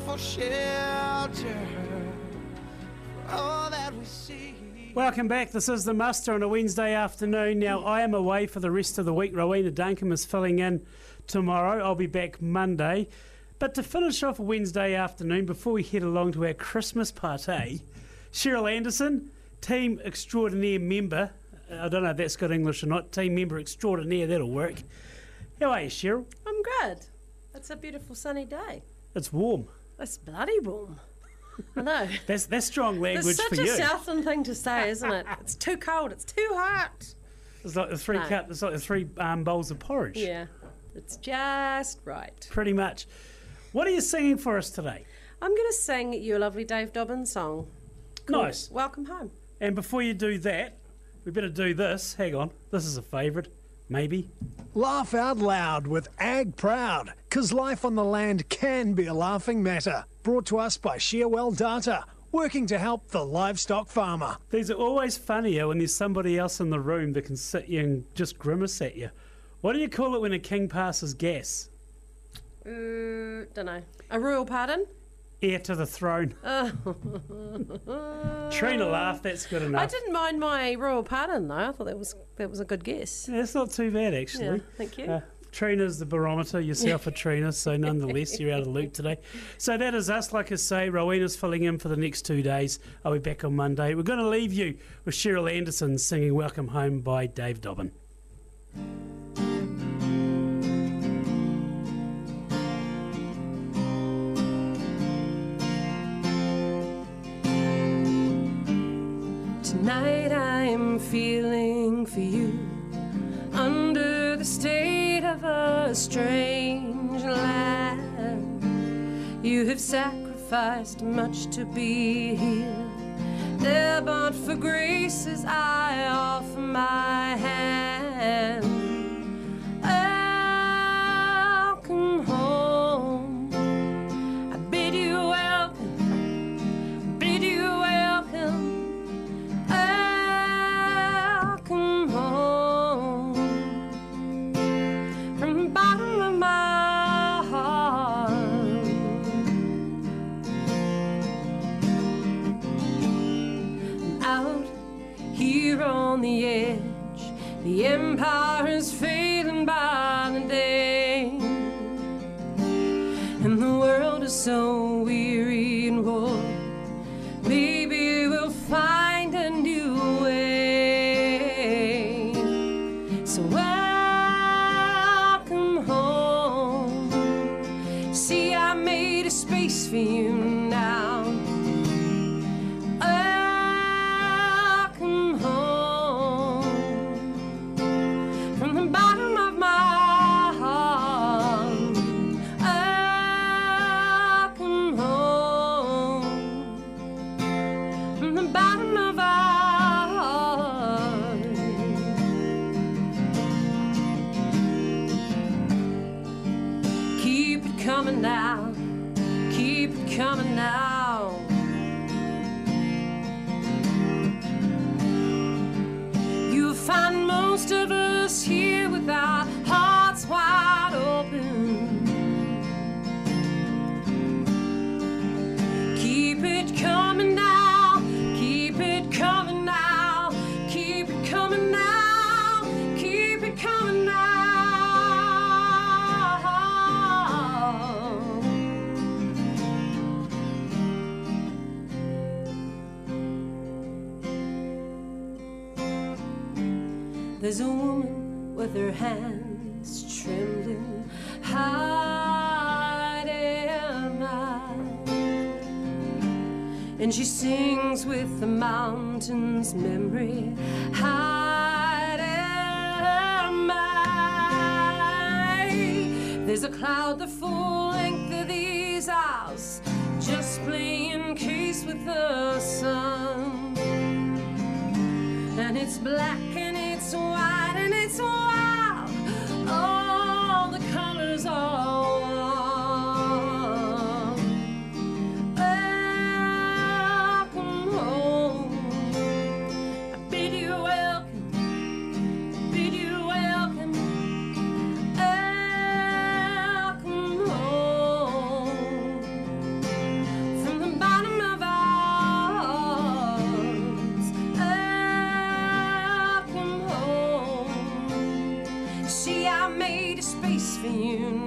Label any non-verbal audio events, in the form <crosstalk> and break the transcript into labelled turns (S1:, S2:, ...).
S1: for shelter. All that we see.
S2: Welcome back. This is the muster on a Wednesday afternoon. Now, I am away for the rest of the week. Rowena Duncan is filling in tomorrow. I'll be back Monday. But to finish off a Wednesday afternoon, before we head along to our Christmas party, Cheryl Anderson, team extraordinaire member. I don't know if that's good English or not. Team member extraordinaire, that'll work. How are you, Cheryl?
S3: I'm good. It's a beautiful sunny day.
S2: It's warm.
S3: It's bloody warm. I know. <laughs>
S2: That's that's strong language
S3: It's
S2: for
S3: such a
S2: you.
S3: southern thing to say, isn't it? It's too cold. It's too hot.
S2: It's like the three
S3: No.
S2: cup. It's like the three um, bowls of porridge.
S3: Yeah, it's just right.
S2: Pretty much. What are you singing for us today?
S3: I'm going to sing you a lovely Dave Dobbin's song. called
S2: Nice.
S3: Welcome home.
S2: And before you do that, we better do this. Hang on. This is a favourite. Maybe.
S4: Laugh out loud with Ag Proud, 'cause life on the land can be a laughing matter. Brought to us by Shearwell Data, working to help the livestock farmer.
S2: These are always funnier when there's somebody else in the room that can sit you and just grimace at you. What do you call it when a king passes gas?
S3: Uh, don't know. A royal pardon?
S2: Heir to the throne. <laughs> Trina laughed. That's good enough.
S3: I didn't mind my royal pardon though. I thought that was that was a good guess.
S2: Yeah, That's not too bad, actually.
S3: Yeah, thank you.
S2: Uh, Trina's the barometer, yourself a Trina, so nonetheless, you're out of the loop today. So that is us. Like I say, Rowena's filling in for the next two days. I'll be back on Monday. We're going to leave you with Cheryl Anderson singing Welcome Home by Dave Dobbin.
S3: Tonight I'm feeling for you under the state of a strange land. You have sacrificed much to be here. There, but for grace as I offer my hand. Here on the edge, the empire is fading by the day, and the world is so weary and worn. Maybe we'll find a new way. So welcome home. See, I made a space for you coming now, keep it coming now. You'll find most of us here with There's a woman with her hands trembling, hide am I? and she sings with the mountain's memory. Hide am I? There's a cloud the full length of these hours, just playing case with the sun. And it's black and white and it's wild. For you.